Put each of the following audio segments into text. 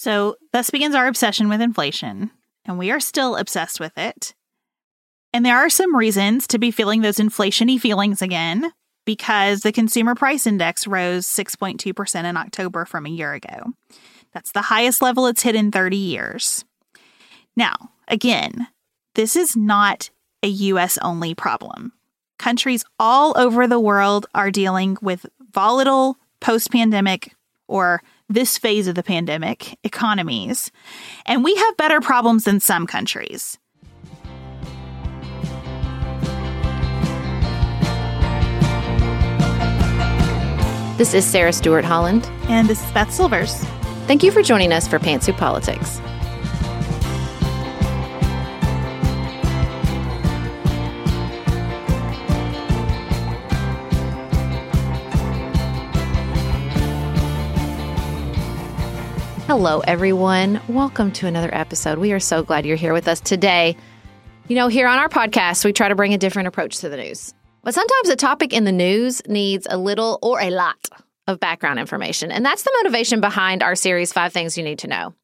So, thus begins our obsession with inflation, and we are still obsessed with it. And there are some reasons to be feeling those inflationy feelings again because the consumer price index rose 6.2% in October from a year ago. That's the highest level it's hit in 30 years. Now, again, this is not a US only problem. Countries all over the world are dealing with volatile post pandemic or this phase of the pandemic economies, and we have better problems than some countries. This is Sarah Stewart Holland. And this is Beth Silvers. Thank you for joining us for Pantsuit Politics. Hello, everyone. Welcome to another episode. We are so glad you're here with us today. You know, here on our podcast, we try to bring a different approach to the news. But sometimes a topic in the news needs a little or a lot of background information. And that's the motivation behind our series, Five Things You Need to Know.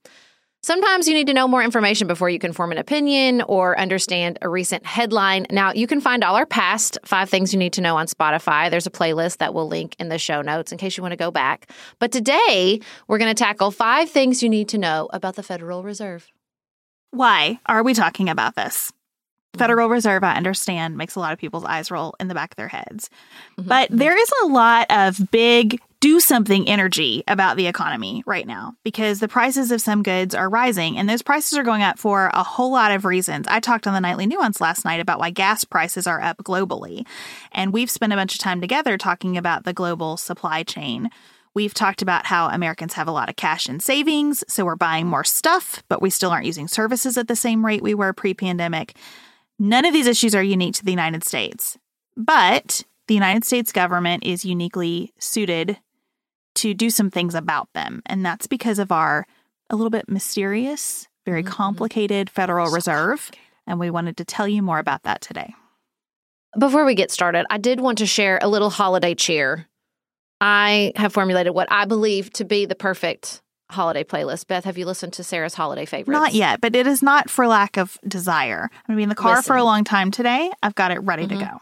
Sometimes you need to know more information before you can form an opinion or understand a recent headline. Now, you can find all our past five things you need to know on Spotify. There's a playlist that we'll link in the show notes in case you want to go back. But today, we're going to tackle five things you need to know about the Federal Reserve. Why are we talking about this? Federal Reserve, I understand, makes a lot of people's eyes roll in the back of their heads. Mm-hmm. But there is a lot of big do something energy about the economy right now because the prices of some goods are rising and those prices are going up for a whole lot of reasons. I talked on the Nightly Nuance last night about why gas prices are up globally. And we've spent a bunch of time together talking about the global supply chain. We've talked about how Americans have a lot of cash and savings, so we're buying more stuff, but we still aren't using services at the same rate we were pre pandemic. None of these issues are unique to the United States, but the United States government is uniquely suited to do some things about them. And that's because of our a little bit mysterious, very mm-hmm. complicated Federal so Reserve. Complicated. And we wanted to tell you more about that today. Before we get started, I did want to share a little holiday cheer. I have formulated what I believe to be the perfect holiday playlist. Beth, have you listened to Sarah's holiday favorites? Not yet, but it is not for lack of desire. I'm going to be in the car Listen. for a long time today. I've got it ready mm-hmm. to go.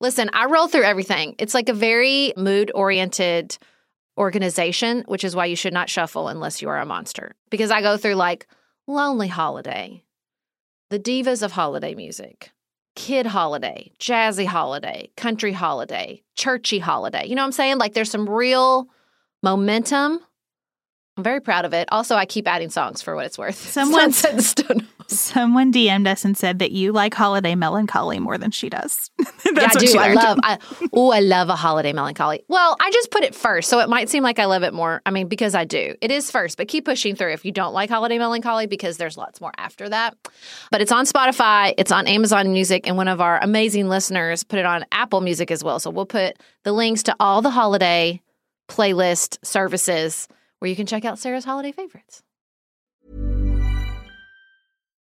Listen, I roll through everything. It's like a very mood oriented organization, which is why you should not shuffle unless you are a monster. Because I go through like Lonely Holiday, the divas of holiday music, Kid Holiday, Jazzy Holiday, Country Holiday, Churchy Holiday. You know what I'm saying? Like there's some real momentum I'm very proud of it. Also, I keep adding songs for what it's worth. Someone said Someone DM'd us and said that you like holiday melancholy more than she does. yeah, I do. I love. I, oh, I love a holiday melancholy. Well, I just put it first, so it might seem like I love it more. I mean, because I do. It is first, but keep pushing through if you don't like holiday melancholy because there's lots more after that. But it's on Spotify, it's on Amazon Music, and one of our amazing listeners put it on Apple Music as well. So we'll put the links to all the holiday playlist services where you can check out Sarah's holiday favorites.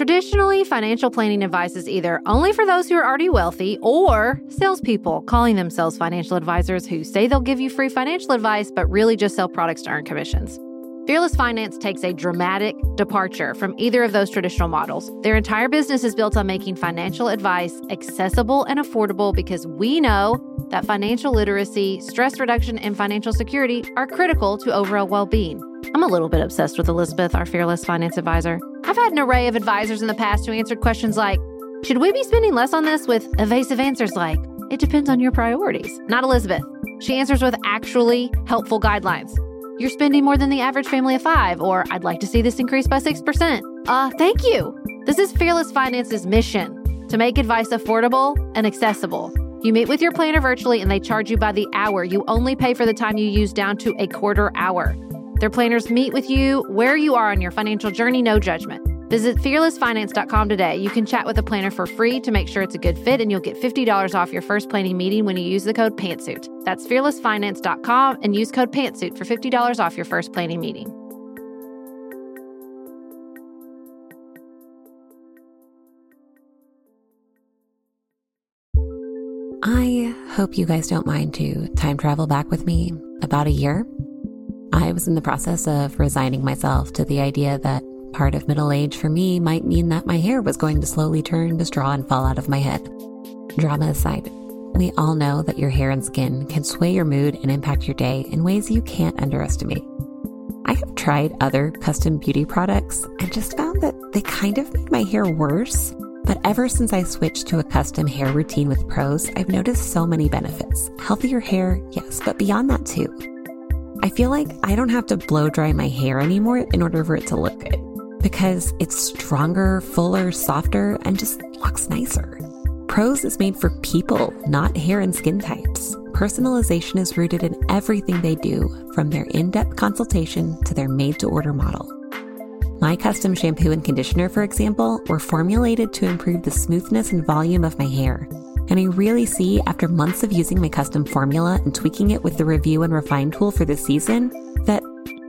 Traditionally, financial planning advice is either only for those who are already wealthy or salespeople calling themselves financial advisors who say they'll give you free financial advice but really just sell products to earn commissions. Fearless Finance takes a dramatic departure from either of those traditional models. Their entire business is built on making financial advice accessible and affordable because we know that financial literacy, stress reduction, and financial security are critical to overall well being. I'm a little bit obsessed with Elizabeth, our fearless finance advisor. I've had an array of advisors in the past who answered questions like Should we be spending less on this? with evasive answers like It depends on your priorities. Not Elizabeth. She answers with actually helpful guidelines. You're spending more than the average family of five, or I'd like to see this increase by 6%. Uh, thank you. This is Fearless Finance's mission to make advice affordable and accessible You meet with your planner virtually and they charge you by the hour. You only pay for the time you use down to a quarter hour. Their planners meet with you where you are on your financial journey, no judgment. Visit fearlessfinance.com today. You can chat with a planner for free to make sure it's a good fit, and you'll get $50 off your first planning meeting when you use the code PANTSUIT. That's fearlessfinance.com and use code PANTSUIT for $50 off your first planning meeting. I hope you guys don't mind to time travel back with me about a year. I was in the process of resigning myself to the idea that part of middle age for me might mean that my hair was going to slowly turn to straw and fall out of my head. Drama aside, we all know that your hair and skin can sway your mood and impact your day in ways you can't underestimate. I have tried other custom beauty products and just found that they kind of made my hair worse. But ever since I switched to a custom hair routine with Prose, I've noticed so many benefits. Healthier hair, yes, but beyond that too. I feel like I don't have to blow dry my hair anymore in order for it to look good because it's stronger, fuller, softer, and just looks nicer. Prose is made for people, not hair and skin types. Personalization is rooted in everything they do, from their in depth consultation to their made to order model. My custom shampoo and conditioner, for example, were formulated to improve the smoothness and volume of my hair. And I really see, after months of using my custom formula and tweaking it with the review and refine tool for this season, that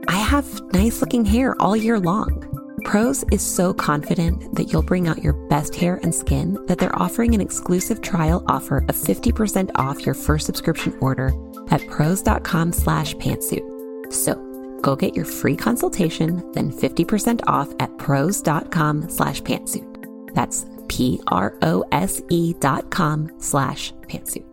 I have nice looking hair all year long. Prose is so confident that you'll bring out your best hair and skin that they're offering an exclusive trial offer of 50% off your first subscription order at prose.com slash pantsuit. So go get your free consultation, then 50% off at prose.com slash pantsuit. That's P-R-O-S-E dot com slash pantsuit.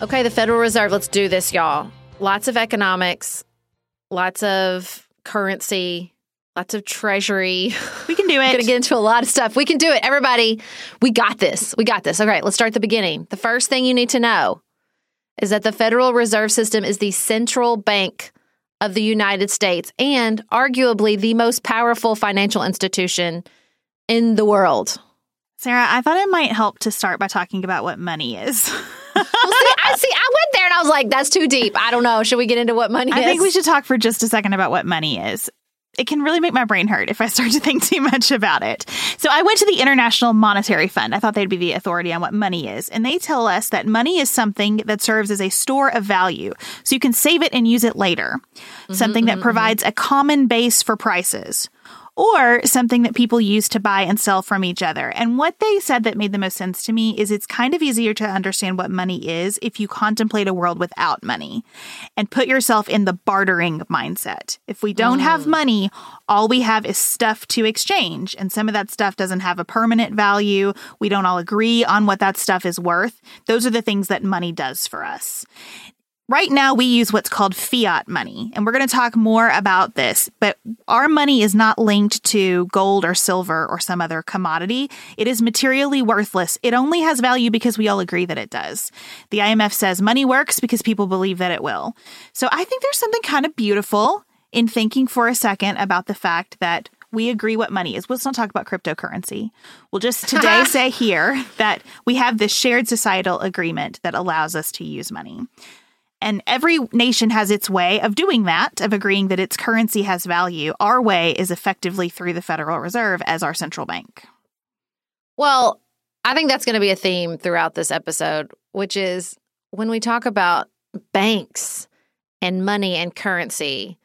Okay, the Federal Reserve, let's do this, y'all. Lots of economics, lots of currency, lots of treasury. We can do We're it. going to get into a lot of stuff. We can do it. Everybody, we got this. We got this. All right, let's start at the beginning. The first thing you need to know is that the Federal Reserve System is the central bank of the United States and arguably the most powerful financial institution in the world. Sarah, I thought it might help to start by talking about what money is. Well, see, I see. I went there and I was like, "That's too deep. I don't know. Should we get into what money I is?" think we should talk for just a second about what money is. It can really make my brain hurt if I start to think too much about it. So I went to the International Monetary Fund. I thought they'd be the authority on what money is. And they tell us that money is something that serves as a store of value. So you can save it and use it later. Mm-hmm, something that mm-hmm, provides mm-hmm. a common base for prices. Or something that people use to buy and sell from each other. And what they said that made the most sense to me is it's kind of easier to understand what money is if you contemplate a world without money and put yourself in the bartering mindset. If we don't have mm. money, all we have is stuff to exchange. And some of that stuff doesn't have a permanent value. We don't all agree on what that stuff is worth. Those are the things that money does for us. Right now, we use what's called fiat money, and we're going to talk more about this. But our money is not linked to gold or silver or some other commodity. It is materially worthless. It only has value because we all agree that it does. The IMF says money works because people believe that it will. So I think there's something kind of beautiful in thinking for a second about the fact that we agree what money is. Let's not talk about cryptocurrency. We'll just today say here that we have this shared societal agreement that allows us to use money. And every nation has its way of doing that, of agreeing that its currency has value. Our way is effectively through the Federal Reserve as our central bank. Well, I think that's going to be a theme throughout this episode, which is when we talk about banks and money and currency,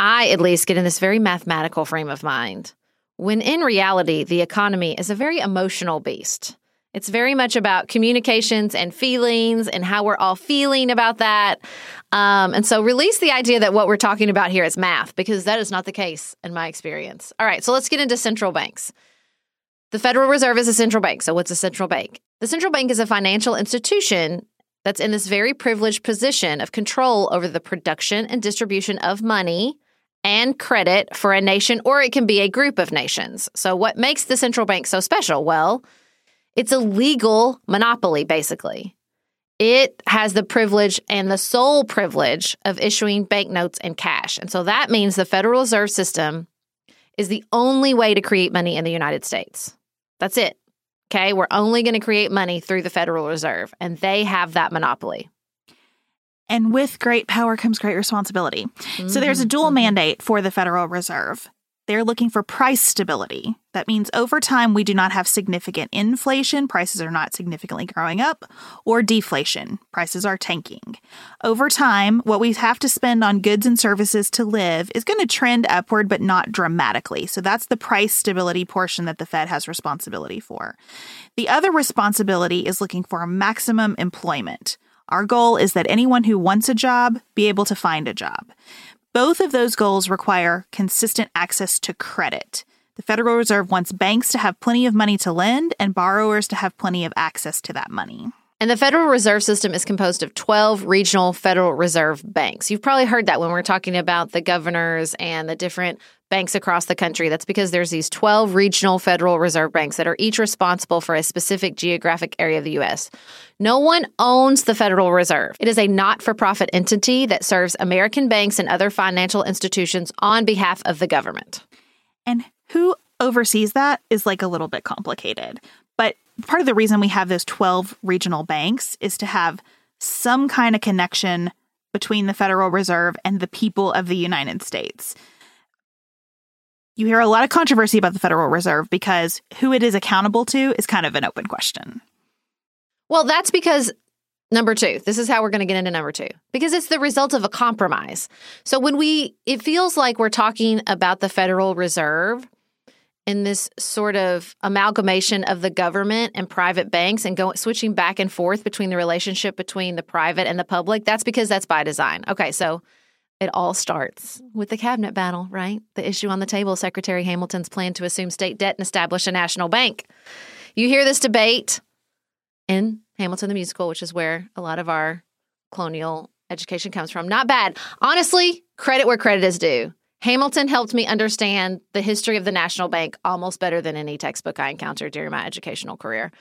I at least get in this very mathematical frame of mind. When in reality, the economy is a very emotional beast. It's very much about communications and feelings and how we're all feeling about that. Um, and so release the idea that what we're talking about here is math, because that is not the case in my experience. All right, so let's get into central banks. The Federal Reserve is a central bank. So, what's a central bank? The central bank is a financial institution that's in this very privileged position of control over the production and distribution of money and credit for a nation, or it can be a group of nations. So, what makes the central bank so special? Well, it's a legal monopoly, basically. it has the privilege and the sole privilege of issuing banknotes and cash. And so that means the Federal Reserve System is the only way to create money in the United States. That's it. Okay. We're only going to create money through the Federal Reserve, and they have that monopoly. And with great power comes great responsibility. Mm-hmm. So there's a dual mm-hmm. mandate for the Federal Reserve. They're looking for price stability. That means over time, we do not have significant inflation, prices are not significantly growing up, or deflation, prices are tanking. Over time, what we have to spend on goods and services to live is going to trend upward, but not dramatically. So that's the price stability portion that the Fed has responsibility for. The other responsibility is looking for maximum employment. Our goal is that anyone who wants a job be able to find a job. Both of those goals require consistent access to credit. The Federal Reserve wants banks to have plenty of money to lend and borrowers to have plenty of access to that money. And the Federal Reserve System is composed of 12 regional Federal Reserve banks. You've probably heard that when we're talking about the governors and the different banks across the country. That's because there's these 12 regional Federal Reserve banks that are each responsible for a specific geographic area of the U.S. No one owns the Federal Reserve. It is a not for profit entity that serves American banks and other financial institutions on behalf of the government. And who oversees that is like a little bit complicated. But part of the reason we have those 12 regional banks is to have some kind of connection between the Federal Reserve and the people of the United States you hear a lot of controversy about the Federal Reserve because who it is accountable to is kind of an open question. Well, that's because number two, this is how we're going to get into number two, because it's the result of a compromise. So when we, it feels like we're talking about the Federal Reserve in this sort of amalgamation of the government and private banks and going switching back and forth between the relationship between the private and the public. That's because that's by design. Okay, so it all starts with the cabinet battle, right? The issue on the table Secretary Hamilton's plan to assume state debt and establish a national bank. You hear this debate in Hamilton the Musical, which is where a lot of our colonial education comes from. Not bad. Honestly, credit where credit is due. Hamilton helped me understand the history of the national bank almost better than any textbook I encountered during my educational career.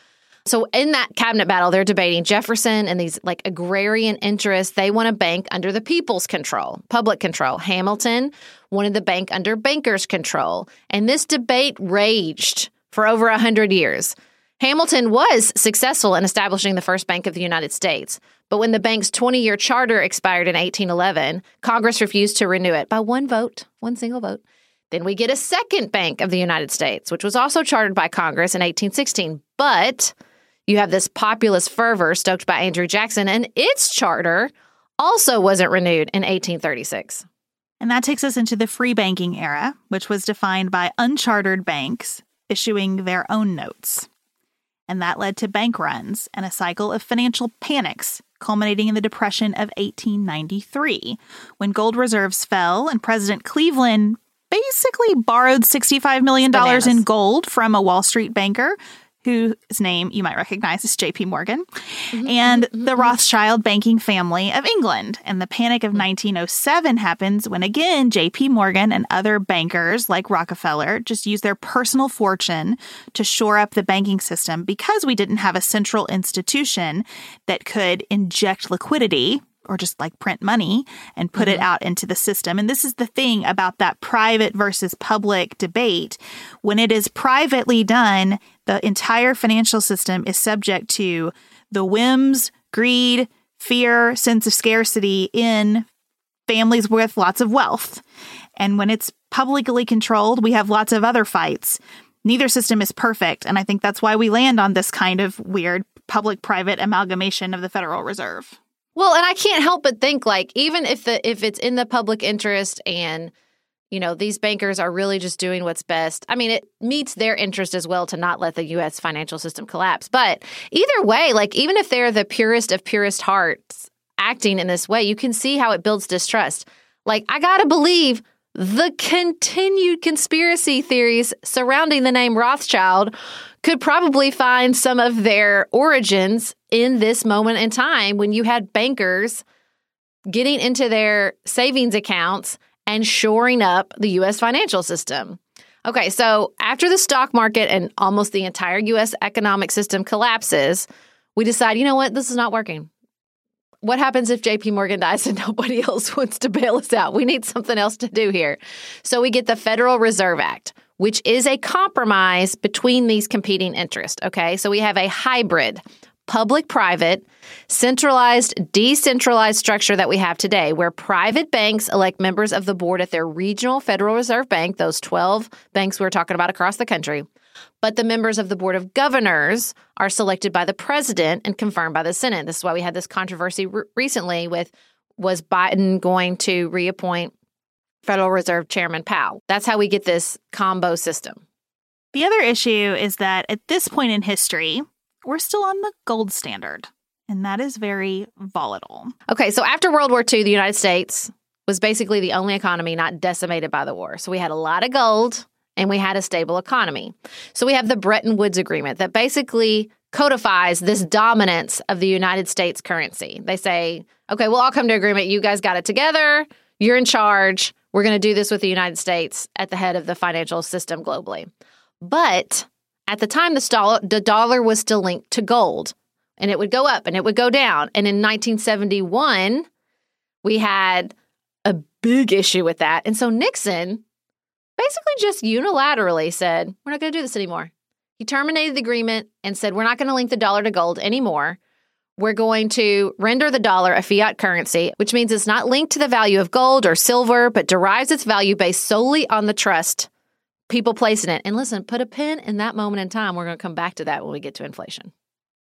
So in that cabinet battle, they're debating Jefferson and these like agrarian interests. They want a bank under the people's control, public control. Hamilton wanted the bank under bankers' control. And this debate raged for over a hundred years. Hamilton was successful in establishing the first bank of the United States. But when the bank's 20 year charter expired in 1811, Congress refused to renew it by one vote, one single vote. Then we get a second Bank of the United States, which was also chartered by Congress in 1816. But you have this populist fervor stoked by Andrew Jackson, and its charter also wasn't renewed in 1836. And that takes us into the free banking era, which was defined by unchartered banks issuing their own notes. And that led to bank runs and a cycle of financial panics, culminating in the Depression of 1893, when gold reserves fell and President Cleveland basically borrowed $65 million Bananas. in gold from a Wall Street banker whose name you might recognize as JP Morgan, mm-hmm, and mm-hmm, the mm-hmm. Rothschild banking family of England. And the Panic of 1907 happens when, again, JP Morgan and other bankers like Rockefeller just use their personal fortune to shore up the banking system because we didn't have a central institution that could inject liquidity or just like print money and put mm-hmm. it out into the system. And this is the thing about that private versus public debate. When it is privately done, the entire financial system is subject to the whims, greed, fear, sense of scarcity in families with lots of wealth. And when it's publicly controlled, we have lots of other fights. Neither system is perfect. And I think that's why we land on this kind of weird public private amalgamation of the Federal Reserve. Well, and I can't help but think like even if the if it's in the public interest and you know these bankers are really just doing what's best. I mean, it meets their interest as well to not let the US financial system collapse. But either way, like even if they're the purest of purest hearts acting in this way, you can see how it builds distrust. Like I got to believe the continued conspiracy theories surrounding the name Rothschild could probably find some of their origins in this moment in time when you had bankers getting into their savings accounts and shoring up the US financial system. Okay, so after the stock market and almost the entire US economic system collapses, we decide, you know what, this is not working. What happens if JP Morgan dies and nobody else wants to bail us out? We need something else to do here. So we get the Federal Reserve Act, which is a compromise between these competing interests. Okay. So we have a hybrid public private, centralized, decentralized structure that we have today, where private banks elect members of the board at their regional Federal Reserve Bank, those 12 banks we're talking about across the country. But the members of the Board of Governors are selected by the president and confirmed by the Senate. This is why we had this controversy re- recently with was Biden going to reappoint Federal Reserve Chairman Powell. That's how we get this combo system. The other issue is that at this point in history, we're still on the gold standard, and that is very volatile. Okay, so after World War II, the United States was basically the only economy not decimated by the war. So we had a lot of gold and we had a stable economy. So we have the Bretton Woods Agreement that basically codifies this dominance of the United States currency. They say, okay, we'll all come to agreement. You guys got it together. You're in charge. We're going to do this with the United States at the head of the financial system globally. But at the time, the, the dollar was still linked to gold and it would go up and it would go down. And in 1971, we had a big issue with that. And so Nixon basically just unilaterally said, We're not going to do this anymore. He terminated the agreement and said, We're not going to link the dollar to gold anymore. We're going to render the dollar a fiat currency, which means it's not linked to the value of gold or silver, but derives its value based solely on the trust people place in it. And listen, put a pin in that moment in time. We're going to come back to that when we get to inflation.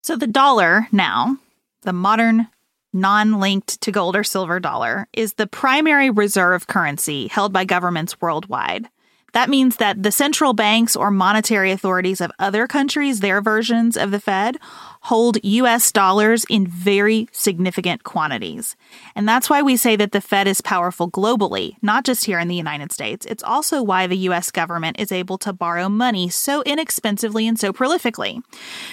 So the dollar now, the modern non linked to gold or silver dollar, is the primary reserve currency held by governments worldwide. That means that the central banks or monetary authorities of other countries, their versions of the Fed, hold US dollars in very significant quantities. And that's why we say that the Fed is powerful globally, not just here in the United States. It's also why the US government is able to borrow money so inexpensively and so prolifically.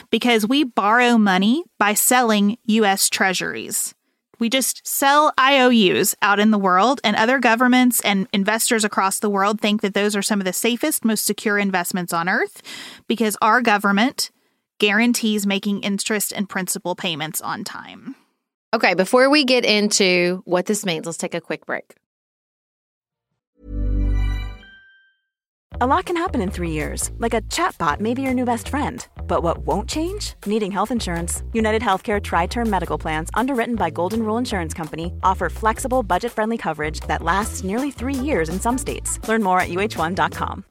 Because we borrow money by selling US treasuries. We just sell IOUs out in the world, and other governments and investors across the world think that those are some of the safest, most secure investments on earth because our government guarantees making interest and principal payments on time. Okay, before we get into what this means, let's take a quick break. A lot can happen in three years, like a chatbot may be your new best friend. But what won't change? Needing health insurance. United Healthcare Tri Term Medical Plans, underwritten by Golden Rule Insurance Company, offer flexible, budget friendly coverage that lasts nearly three years in some states. Learn more at uh1.com.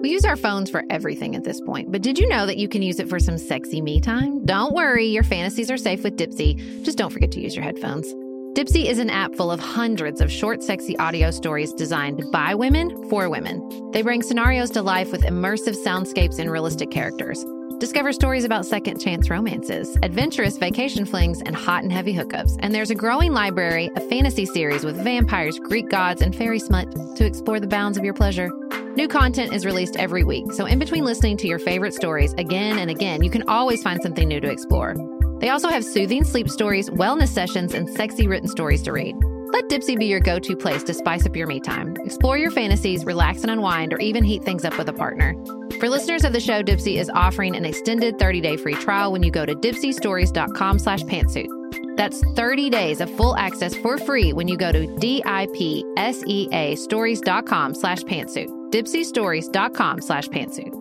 We use our phones for everything at this point, but did you know that you can use it for some sexy me time? Don't worry, your fantasies are safe with Dipsea. Just don't forget to use your headphones. Dipsea is an app full of hundreds of short, sexy audio stories designed by women for women. They bring scenarios to life with immersive soundscapes and realistic characters. Discover stories about second chance romances, adventurous vacation flings, and hot and heavy hookups. And there's a growing library of fantasy series with vampires, Greek gods, and fairy smut to explore the bounds of your pleasure. New content is released every week, so in between listening to your favorite stories again and again, you can always find something new to explore. They also have soothing sleep stories, wellness sessions, and sexy written stories to read. Let Dipsea be your go to place to spice up your me time. Explore your fantasies, relax and unwind, or even heat things up with a partner. For listeners of the show, Dipsea is offering an extended 30 day free trial when you go to dipseastories.com slash pantsuit. That's 30 days of full access for free when you go to D-I-P-S-E-A stories.com slash pantsuit. dipseastories.com slash pantsuit.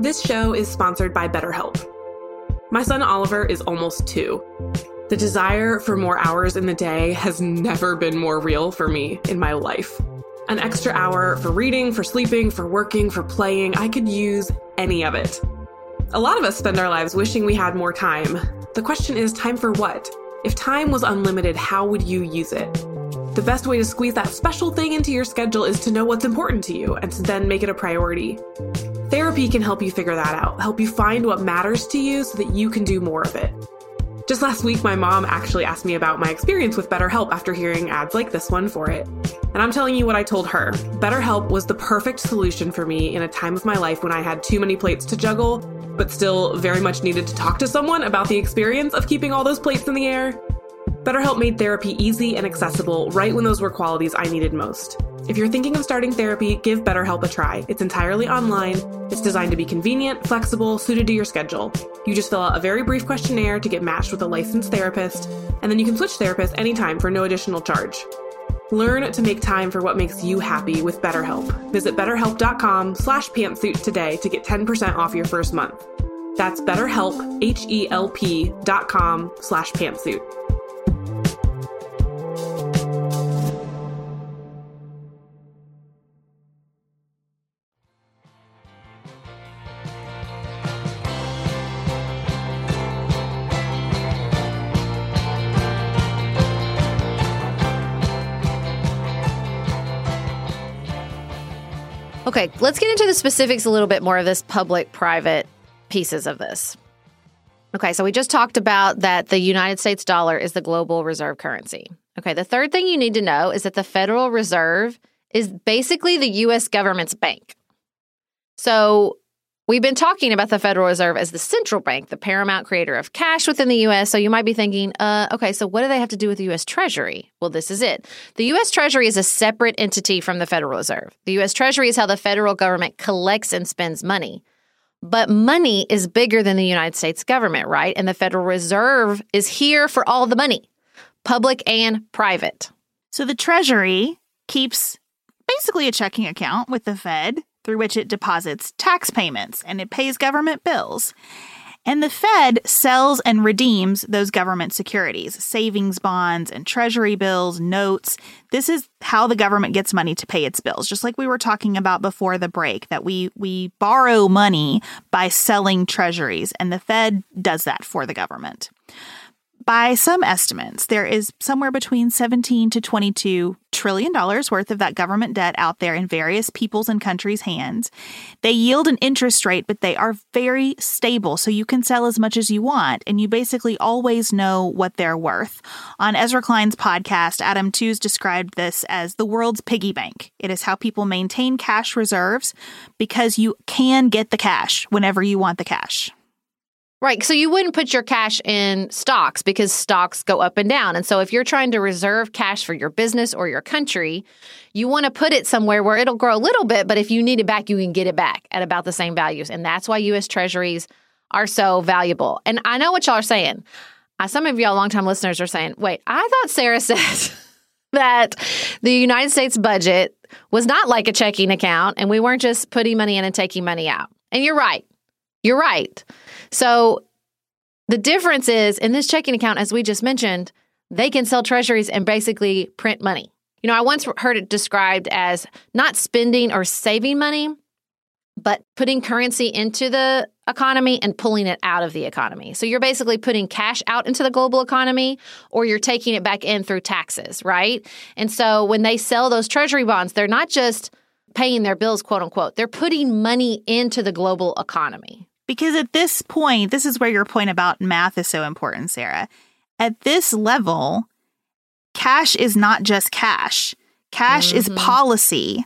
This show is sponsored by BetterHelp. My son Oliver is almost two. The desire for more hours in the day has never been more real for me in my life. An extra hour for reading, for sleeping, for working, for playing, I could use any of it. A lot of us spend our lives wishing we had more time. The question is time for what? If time was unlimited, how would you use it? The best way to squeeze that special thing into your schedule is to know what's important to you and to then make it a priority. Therapy can help you figure that out, help you find what matters to you so that you can do more of it. Just last week, my mom actually asked me about my experience with BetterHelp after hearing ads like this one for it. And I'm telling you what I told her. BetterHelp was the perfect solution for me in a time of my life when I had too many plates to juggle, but still very much needed to talk to someone about the experience of keeping all those plates in the air. BetterHelp made therapy easy and accessible right when those were qualities I needed most. If you're thinking of starting therapy, give BetterHelp a try. It's entirely online. It's designed to be convenient, flexible, suited to your schedule. You just fill out a very brief questionnaire to get matched with a licensed therapist, and then you can switch therapists anytime for no additional charge. Learn to make time for what makes you happy with BetterHelp. Visit betterhelp.com slash pantsuit today to get 10% off your first month. That's betterhelp, H-E-L-P dot com slash pantsuit. Okay, let's get into the specifics a little bit more of this public private pieces of this. Okay, so we just talked about that the United States dollar is the global reserve currency. Okay, the third thing you need to know is that the Federal Reserve is basically the US government's bank. So We've been talking about the Federal Reserve as the central bank, the paramount creator of cash within the U.S. So you might be thinking, uh, okay, so what do they have to do with the U.S. Treasury? Well, this is it. The U.S. Treasury is a separate entity from the Federal Reserve. The U.S. Treasury is how the federal government collects and spends money. But money is bigger than the United States government, right? And the Federal Reserve is here for all the money, public and private. So the Treasury keeps basically a checking account with the Fed through which it deposits tax payments and it pays government bills. And the Fed sells and redeems those government securities, savings bonds and treasury bills, notes. This is how the government gets money to pay its bills. Just like we were talking about before the break that we we borrow money by selling treasuries and the Fed does that for the government. By some estimates, there is somewhere between 17 to 22 trillion dollars worth of that government debt out there in various people's and countries' hands. They yield an interest rate, but they are very stable, so you can sell as much as you want, and you basically always know what they're worth. On Ezra Klein's podcast, Adam Tooze described this as the world's piggy bank. It is how people maintain cash reserves because you can get the cash whenever you want the cash. Right. So you wouldn't put your cash in stocks because stocks go up and down. And so if you're trying to reserve cash for your business or your country, you want to put it somewhere where it'll grow a little bit, but if you need it back, you can get it back at about the same values. And that's why US treasuries are so valuable. And I know what y'all are saying. Uh, some of y'all longtime listeners are saying, wait, I thought Sarah said that the United States budget was not like a checking account and we weren't just putting money in and taking money out. And you're right. You're right. So the difference is in this checking account, as we just mentioned, they can sell treasuries and basically print money. You know, I once heard it described as not spending or saving money, but putting currency into the economy and pulling it out of the economy. So you're basically putting cash out into the global economy or you're taking it back in through taxes, right? And so when they sell those treasury bonds, they're not just paying their bills, quote unquote, they're putting money into the global economy. Because at this point, this is where your point about math is so important, Sarah. At this level, cash is not just cash, cash mm-hmm. is policy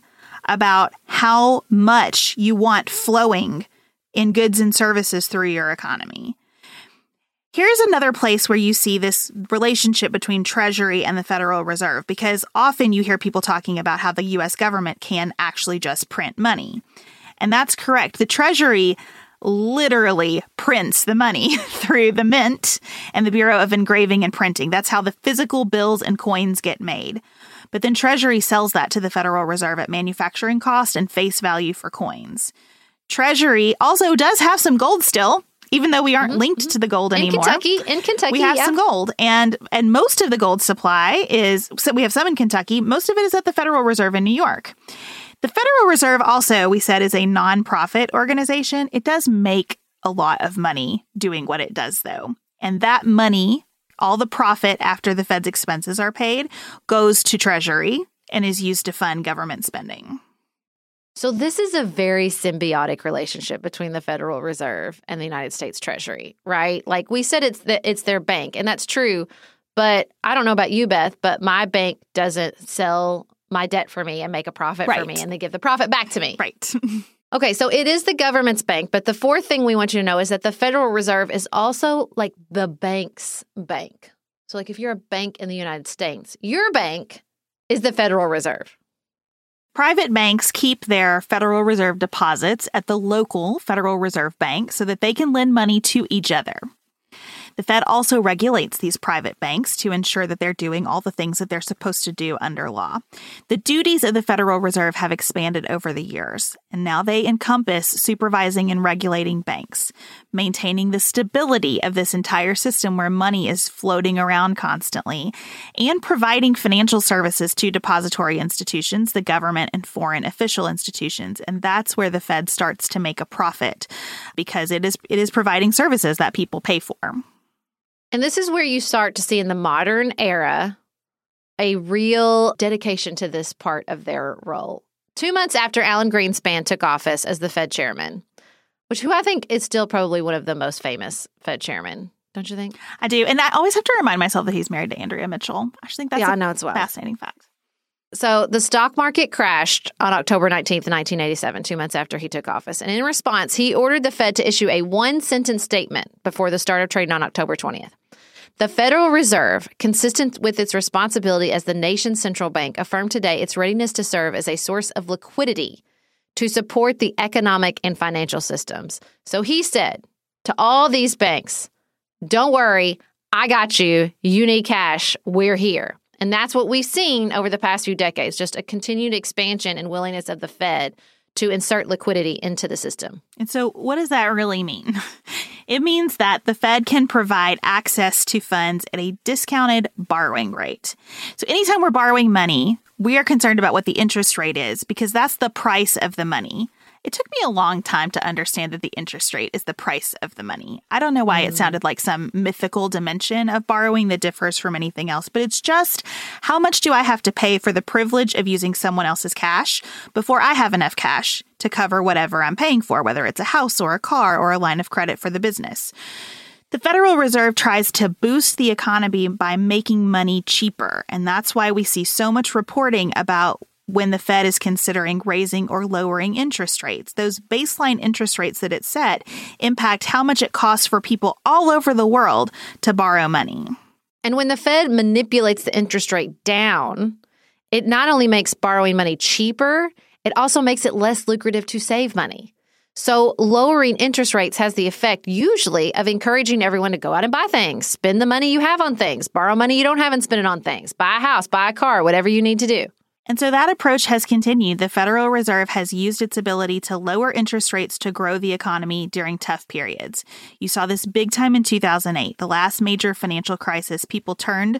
about how much you want flowing in goods and services through your economy. Here's another place where you see this relationship between Treasury and the Federal Reserve, because often you hear people talking about how the US government can actually just print money. And that's correct. The Treasury literally prints the money through the Mint and the Bureau of Engraving and Printing. That's how the physical bills and coins get made. But then Treasury sells that to the Federal Reserve at manufacturing cost and face value for coins. Treasury also does have some gold still, even though we aren't mm-hmm. linked to the gold in anymore. Kentucky, in Kentucky, we have yeah. some gold, and and most of the gold supply is so we have some in Kentucky. Most of it is at the Federal Reserve in New York. The Federal Reserve also, we said, is a nonprofit organization. It does make a lot of money doing what it does, though. And that money, all the profit after the Fed's expenses are paid, goes to Treasury and is used to fund government spending. So, this is a very symbiotic relationship between the Federal Reserve and the United States Treasury, right? Like we said, it's the, it's their bank, and that's true. But I don't know about you, Beth, but my bank doesn't sell my debt for me and make a profit right. for me and they give the profit back to me. Right. okay, so it is the government's bank, but the fourth thing we want you to know is that the Federal Reserve is also like the bank's bank. So like if you're a bank in the United States, your bank is the Federal Reserve. Private banks keep their Federal Reserve deposits at the local Federal Reserve Bank so that they can lend money to each other. The Fed also regulates these private banks to ensure that they're doing all the things that they're supposed to do under law. The duties of the Federal Reserve have expanded over the years, and now they encompass supervising and regulating banks, maintaining the stability of this entire system where money is floating around constantly, and providing financial services to depository institutions, the government, and foreign official institutions. And that's where the Fed starts to make a profit because it is it is providing services that people pay for. And this is where you start to see in the modern era a real dedication to this part of their role. Two months after Alan Greenspan took office as the Fed chairman, which who I think is still probably one of the most famous Fed chairmen, don't you think? I do. And I always have to remind myself that he's married to Andrea Mitchell. I just think that's yeah, a I know it's well. fascinating fact. So the stock market crashed on October 19th, 1987, two months after he took office. And in response, he ordered the Fed to issue a one sentence statement before the start of trading on October 20th. The Federal Reserve, consistent with its responsibility as the nation's central bank, affirmed today its readiness to serve as a source of liquidity to support the economic and financial systems. So he said to all these banks, don't worry, I got you. You need cash. We're here. And that's what we've seen over the past few decades just a continued expansion and willingness of the Fed to insert liquidity into the system. And so, what does that really mean? It means that the Fed can provide access to funds at a discounted borrowing rate. So, anytime we're borrowing money, we are concerned about what the interest rate is because that's the price of the money. It took me a long time to understand that the interest rate is the price of the money. I don't know why it mm. sounded like some mythical dimension of borrowing that differs from anything else, but it's just how much do I have to pay for the privilege of using someone else's cash before I have enough cash to cover whatever I'm paying for, whether it's a house or a car or a line of credit for the business. The Federal Reserve tries to boost the economy by making money cheaper, and that's why we see so much reporting about when the Fed is considering raising or lowering interest rates. Those baseline interest rates that it set impact how much it costs for people all over the world to borrow money. And when the Fed manipulates the interest rate down, it not only makes borrowing money cheaper, it also makes it less lucrative to save money. So, lowering interest rates has the effect usually of encouraging everyone to go out and buy things, spend the money you have on things, borrow money you don't have and spend it on things, buy a house, buy a car, whatever you need to do. And so that approach has continued. The Federal Reserve has used its ability to lower interest rates to grow the economy during tough periods. You saw this big time in 2008, the last major financial crisis. People turned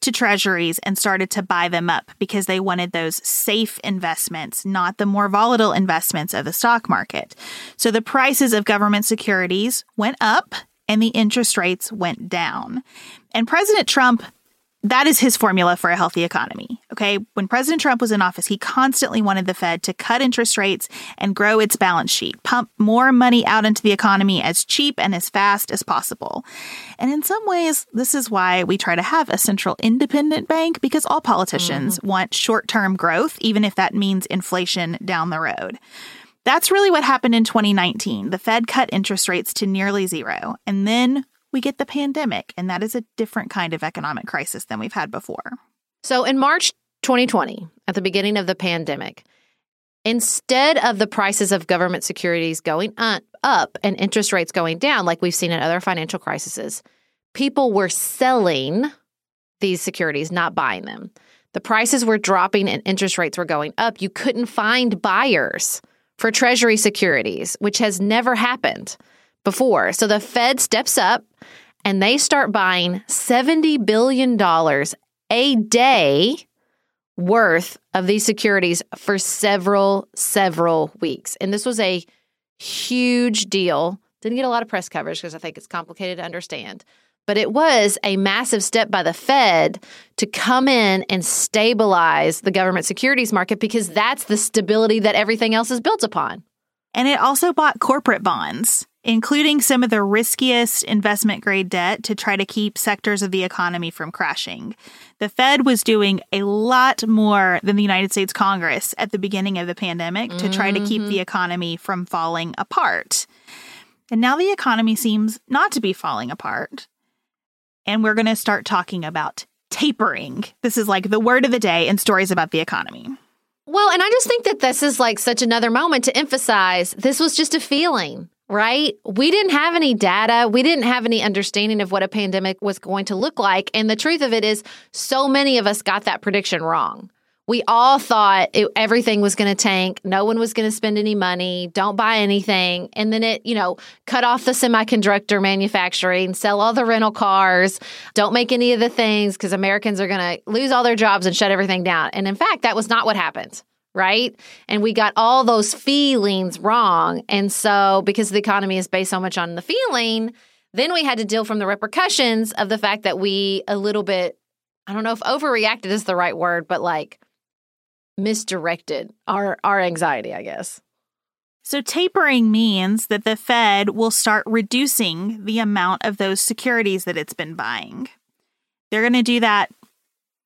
to treasuries and started to buy them up because they wanted those safe investments, not the more volatile investments of the stock market. So the prices of government securities went up and the interest rates went down. And President Trump that is his formula for a healthy economy. Okay. When President Trump was in office, he constantly wanted the Fed to cut interest rates and grow its balance sheet, pump more money out into the economy as cheap and as fast as possible. And in some ways, this is why we try to have a central independent bank because all politicians mm. want short term growth, even if that means inflation down the road. That's really what happened in 2019. The Fed cut interest rates to nearly zero. And then we get the pandemic, and that is a different kind of economic crisis than we've had before. So in March 2020, at the beginning of the pandemic, instead of the prices of government securities going up and interest rates going down, like we've seen in other financial crises, people were selling these securities, not buying them. The prices were dropping and interest rates were going up. You couldn't find buyers for Treasury securities, which has never happened before. So the Fed steps up and they start buying $70 billion a day worth of these securities for several, several weeks. And this was a huge deal. Didn't get a lot of press coverage because I think it's complicated to understand. But it was a massive step by the Fed to come in and stabilize the government securities market because that's the stability that everything else is built upon. And it also bought corporate bonds including some of the riskiest investment grade debt to try to keep sectors of the economy from crashing. The Fed was doing a lot more than the United States Congress at the beginning of the pandemic to try to keep the Mm-hmm. economy from falling apart. And now the economy seems not to be falling apart. And we're going to start talking about tapering. This is like the word of the day in stories about the economy. Well, and I just think that this is like such another moment to emphasize this was just a feeling, right? We didn't have any data. We didn't have any understanding of what a pandemic was going to look like. And the truth of it is, so many of us got that prediction wrong we all thought it, everything was going to tank. No one was going to spend any money. Don't buy anything. And then it, you know, cut off the semiconductor manufacturing, sell all the rental cars, don't make any of the things because Americans are going to lose all their jobs and shut everything down. And in fact, that was not what happened. Right. And we got all those feelings wrong. And so, because the economy is based so much on the feeling, then we had to deal from the repercussions of the fact that we a little bit, I don't know if overreacted is the right word, but like misdirected our our anxiety, I guess. So tapering means that the Fed will start reducing the amount of those securities that it's been buying. They're going to do that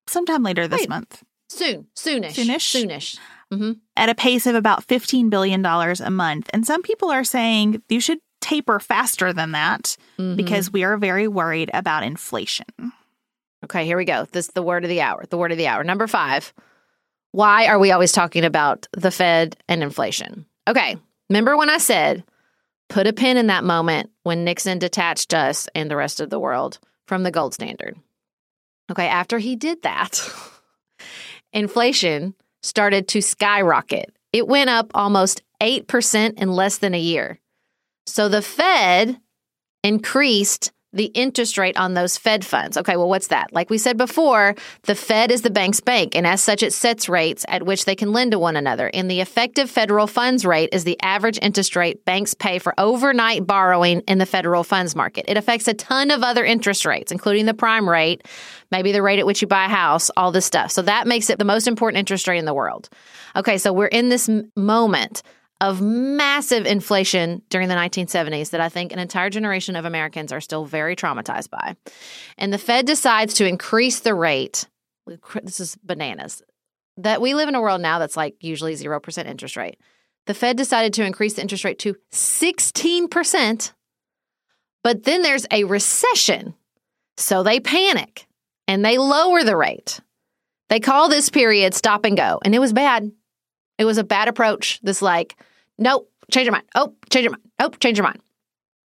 sometime later this Wait, month. Soon, soonish, Soonish? soonish. Mm-hmm. At a pace of about $15 billion a month. And some people are saying you should taper faster than that Mm-hmm. because we are very worried about inflation. Okay, here we go. This is the word of the hour. The word of the hour. Number five. Why are we always talking about the Fed and inflation? Okay, remember when I said put a pin in that moment when Nixon detached us and the rest of the world from the gold standard? Okay, after he did that, inflation started to skyrocket. It went up almost 8% in less than a year. So the Fed increased the interest rate on those Fed funds. Okay, well, what's that? Like we said before, the Fed is the bank's bank, and as such, it sets rates at which they can lend to one another. And the effective federal funds rate is the average interest rate banks pay for overnight borrowing in the federal funds market. It affects a ton of other interest rates, including the prime rate, maybe the rate at which you buy a house, all this stuff. So that makes it the most important interest rate in the world. Okay, so we're in this moment of massive inflation during the 1970s that I think an entire generation of Americans are still very traumatized by. And the Fed decides to increase the rate. This is bananas. That we live in a world now that's like usually 0% interest rate. The Fed decided to increase the interest rate to 16%, but then there's a recession. So they panic and they lower the rate. They call this period stop and go, and it was bad. It was a bad approach. This like, nope, change your mind. Oh, change your mind. Oh, change your mind.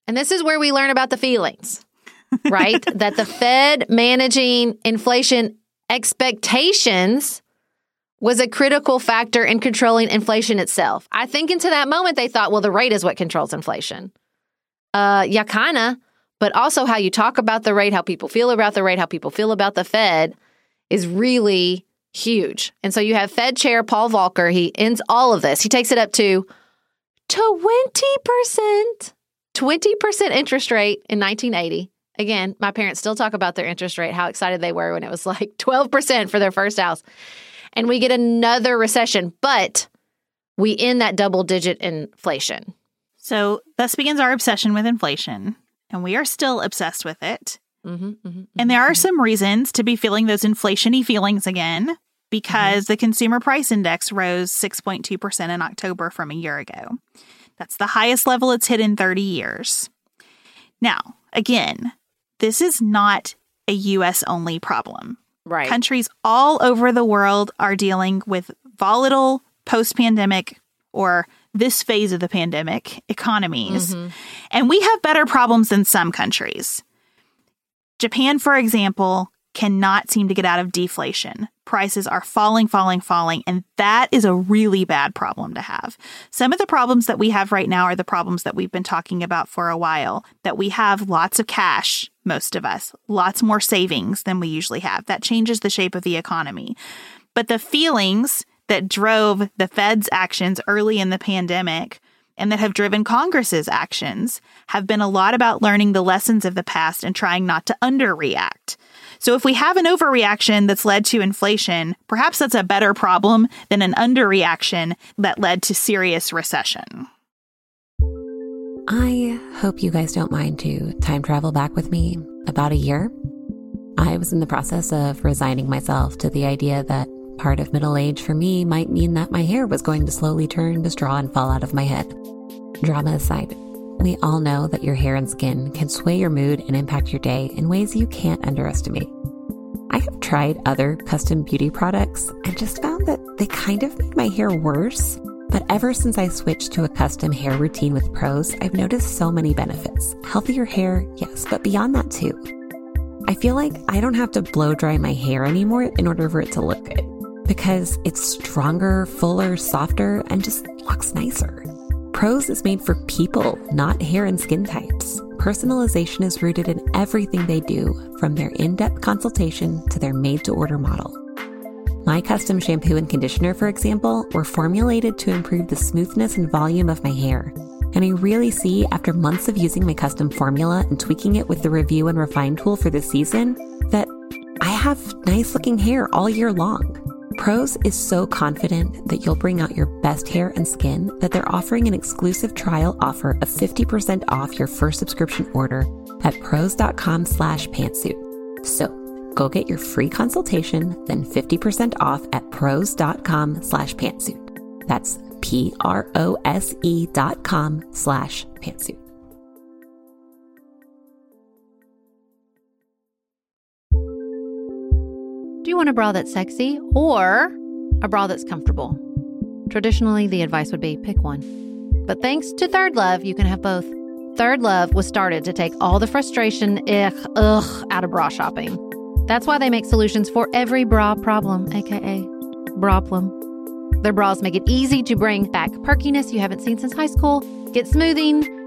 And this is where we learn about the feelings, right? that the Fed managing inflation expectations was a critical factor in controlling inflation itself. I think into that moment they thought, well, the rate is what controls inflation. Uh, yeah, kinda, but also how you talk about the rate, how people feel about the rate, how people feel about the Fed is really huge. And so you have Fed Chair Paul Volcker. He ends all of this. He takes it up to 20%, 20% interest rate in 1980. Again, my parents still talk about their interest rate, how excited they were when it was like 12% for their first house. And we get another recession, but we end that double digit inflation. So, thus begins our obsession with inflation, and we are still obsessed with it. Mm-hmm, mm-hmm, And there are some reasons to be feeling those inflationy feelings again because the consumer price index rose 6.2% in October from a year ago. That's the highest level it's hit in 30 years. Now, again, this is not a US only problem. right. Countries all over the world are dealing with volatile post pandemic or this phase of the pandemic economies. And we have better problems than some countries. Japan, for example, cannot seem to get out of deflation. Prices are falling, falling, falling, and that is a really bad problem to have. Some of the problems that we have right now are the problems that we've been talking about for a while that we have lots of cash, most of us, lots more savings than we usually have. That changes the shape of the economy. But the feelings that drove the Fed's actions early in the pandemic and that have driven Congress's actions have been a lot about learning the lessons of the past and trying not to underreact. So if we have an overreaction that's led to inflation, perhaps that's a better problem than an underreaction that led to serious recession. I hope you guys don't mind to time travel back with me about a year. I was in the process of resigning myself to the idea that part of middle age for me might mean that my hair was going to slowly turn to straw and fall out of my head. Drama aside, we all know that your hair and skin can sway your mood and impact your day in ways you can't underestimate. I have tried other custom beauty products and just found that they kind of made my hair worse. But ever since I switched to a custom hair routine with Prose, I've noticed so many benefits. Healthier hair, yes, but beyond that too. I feel like I don't have to blow dry my hair anymore in order for it to look good because it's stronger, fuller, softer, and just looks nicer. Prose is made for people, not hair and skin types. Personalization is rooted in everything they do, from their in depth consultation to their made to order model. My custom shampoo and conditioner, for example, were formulated to improve the smoothness and volume of my hair. And I really see, after months of using my custom formula and tweaking it with the review and refine tool for this season, that I have nice looking hair all year long. Prose is so confident that you'll bring out your best hair and skin that they're offering an exclusive trial offer of 50% off your first subscription order at prose.com slash pantsuit. So Go get your free consultation, then 50% off at prose.com slash pantsuit. That's P-R-O-S-E dot com slash pantsuit. Want a bra that's sexy or a bra that's comfortable? Traditionally, the advice would be pick one. But thanks to Third Love, you can have both. Third Love was started to take all the frustration, ugh, ugh, out of bra shopping. That's why they make solutions for every bra problem, aka bra problem. Their bras make it easy to bring back perkiness you haven't seen since high school, get smoothing,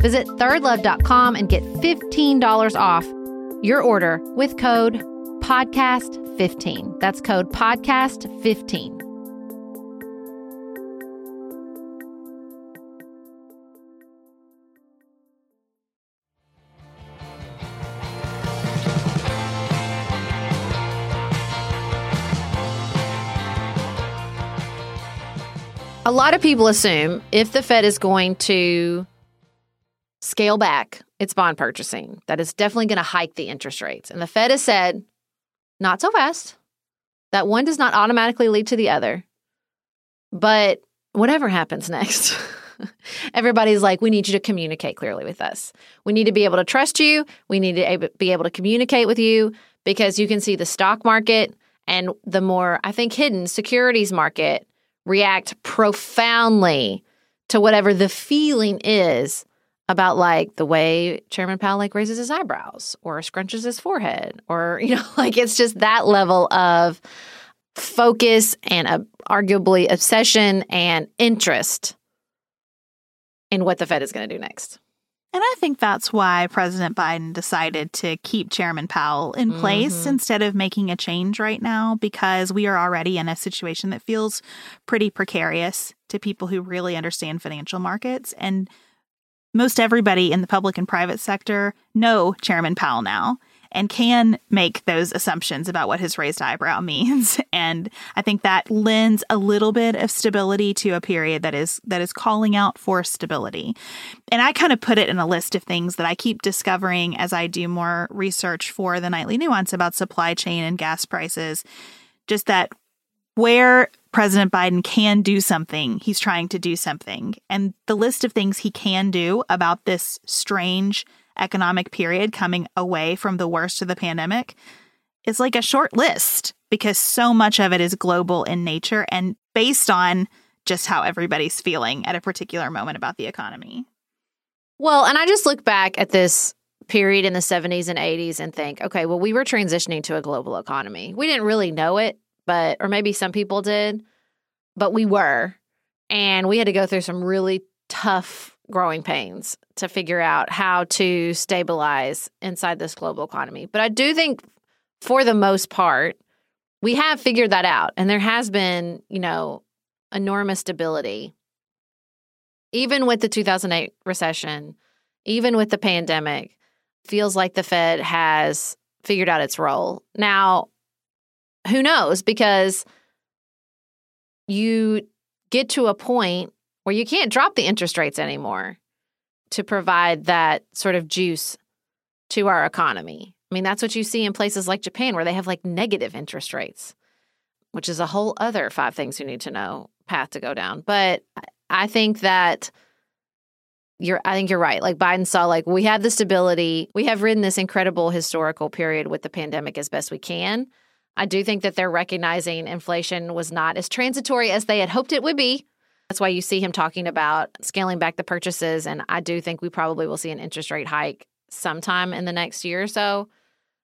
Visit thirdlove.com and get $15 off your order with code podcast15. That's code podcast15. A lot of people assume if the Fed is going to scale back its bond purchasing, That is definitely going to hike the interest rates. And the Fed has said, not so fast. That one does not automatically lead to the other. But whatever happens next, everybody's like, we need you to communicate clearly with us. We need to be able to trust you. We need to be able to communicate with you because you can see the stock market and the more, I think, hidden securities market react profoundly to whatever the feeling is about like the way Chairman Powell like raises his eyebrows or scrunches his forehead or you know like it's just that level of focus and uh, arguably obsession and interest in what the Fed is going to do next. And I think that's why President Biden decided to keep Chairman Powell in place mm-hmm. instead of making a change right now, because we are already in a situation that feels pretty precarious to people who really understand financial markets. And most everybody in the public and private sector know Chairman Powell now and can make those assumptions about what his raised eyebrow means. And i think that lends a little bit of stability to a period that is that is calling out for stability. And i kind of put it in a list of things that i keep discovering as i do more research for the nightly nuance about supply chain and gas prices just that where President Biden can do something, he's trying to do something. And the list of things he can do about this strange economic period coming away from the worst of the pandemic is like a short list because so much of it is global in nature and based on just how everybody's feeling at a particular moment about the economy. Well, and I just look back at this period in the 70s and 80s and think, okay, well, we were transitioning to a global economy. We didn't really know it, but, or maybe some people did, but we were. And we had to go through some really tough growing pains to figure out how to stabilize inside this global economy. But I do think for the most part, we have figured that out. And there has been, you know, enormous stability. Even with the 2008 recession, even with the pandemic, feels like the Fed has figured out its role. Now, who knows? Because you get to a point where you can't drop the interest rates anymore to provide that sort of juice to our economy. I mean, that's what you see in places like Japan where they have like negative interest rates, which is a whole other five things you need to know path to go down. But I think that you're I think you're right. Like Biden saw like we have the stability. We have ridden this incredible historical period with the pandemic as best we can. I do think that they're recognizing inflation was not as transitory as they had hoped it would be. That's why you see him talking about scaling back the purchases and I do think we probably will see an interest rate hike sometime in the next year or so.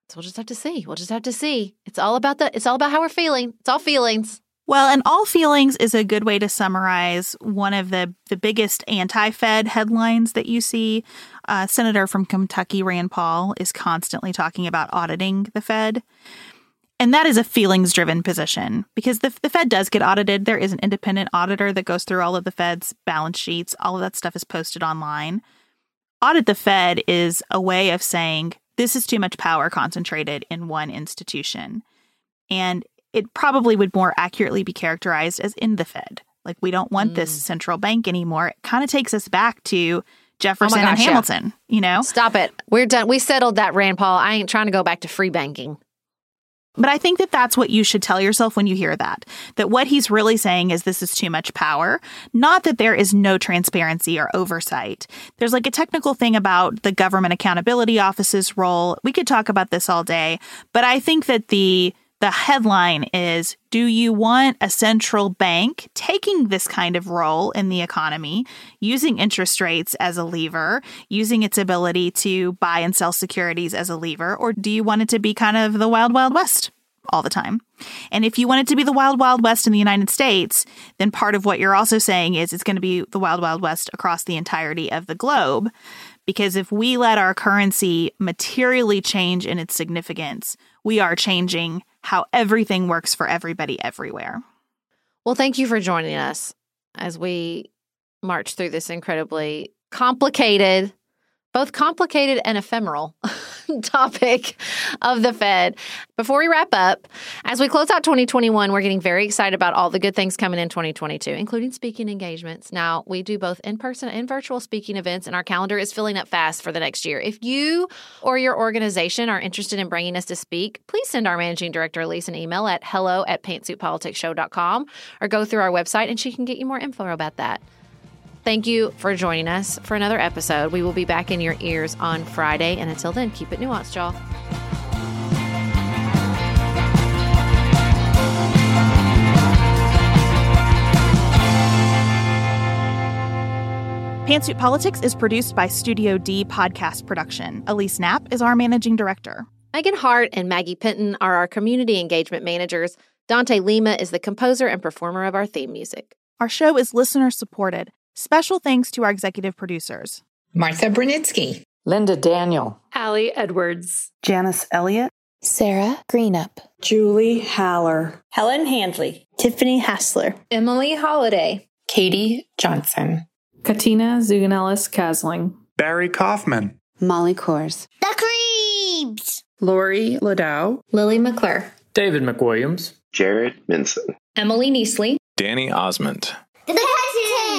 So we'll just have to see. We'll just have to see. It's all about the it's all about how we're feeling. It's all feelings. Well, and all feelings is a good way to summarize one of the, the biggest anti Fed headlines that you see. Uh, Senator from Kentucky, Rand Paul, is constantly talking about auditing the Fed. And that is a feelings driven position because the, the Fed does get audited. There is an independent auditor that goes through all of the Fed's balance sheets. All of that stuff is posted online. Audit the Fed is a way of saying this is too much power concentrated in one institution. And it probably would more accurately be characterized as in the Fed. Like we don't want mm. this central bank anymore. It kind of takes us back to Jefferson oh gosh, and Hamilton, yeah. you know? Stop it. We're done. We settled that, Rand Paul. I ain't trying to go back to free banking. But I think that that's what you should tell yourself when you hear that. That what he's really saying is this is too much power, not that there is no transparency or oversight. There's like a technical thing about the government accountability office's role. We could talk about this all day, but I think that the the headline is Do you want a central bank taking this kind of role in the economy, using interest rates as a lever, using its ability to buy and sell securities as a lever, or do you want it to be kind of the wild, wild west? all the time. And if you want it to be the wild, wild west in the United States, then part of what you're also saying is it's going to be the wild, wild west across the entirety of the globe. Because if we let our currency materially change in its significance, we are changing how everything works for everybody everywhere. Well, thank you for joining us as we march through this incredibly complicated, both complicated and ephemeral topic of the Fed. Before we wrap up, as we close out 2021, we're getting very excited about all the good things coming in 2022, including speaking engagements. Now, we do both in person and virtual speaking events, and our calendar is filling up fast for the next year. If you or your organization are interested in bringing us to speak, please send our managing director, Elise, an email at hello at pantsuitpoliticsshow.com or go through our website and she can get you more info about that. Thank you for joining us for another episode. We will be back in your ears on Friday. And until then, keep it nuanced, y'all. Pantsuit Politics is produced by Studio D Podcast Production. Elise Knapp is our managing director. Megan Hart and Maggie Penton are our community engagement managers. Dante Lima is the composer and performer of our theme music. Our show is listener supported. Special thanks to our executive producers. Martha Brunitsky, Linda Daniel, Allie Edwards, Janice Elliott, Sarah Greenup, Julie Haller, Helen Handley, Tiffany Hassler, Emily Holiday, Katie Johnson, Katina Zuganellis Kasling, Barry Kaufman, Molly Kors, The Creeps, Lori Ladow, Lily McClure, David McWilliams, Jared Minson, Emily Neasley, Danny Osmond.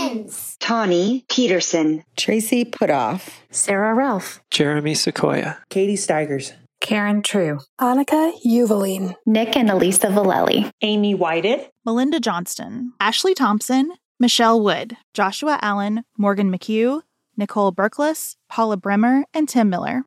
The Tawny Peterson. Tracy Putoff. Sarah Ralph. Jeremy Sequoia. Katie Steigers. Karen True. Annika Uvaline. Nick and Elisa Valelli. Amy Whited. Melinda Johnston. Ashley Thompson. Michelle Wood. Joshua Allen. Morgan McHugh. Nicole Berkless. Paula Bremer. And Tim Miller.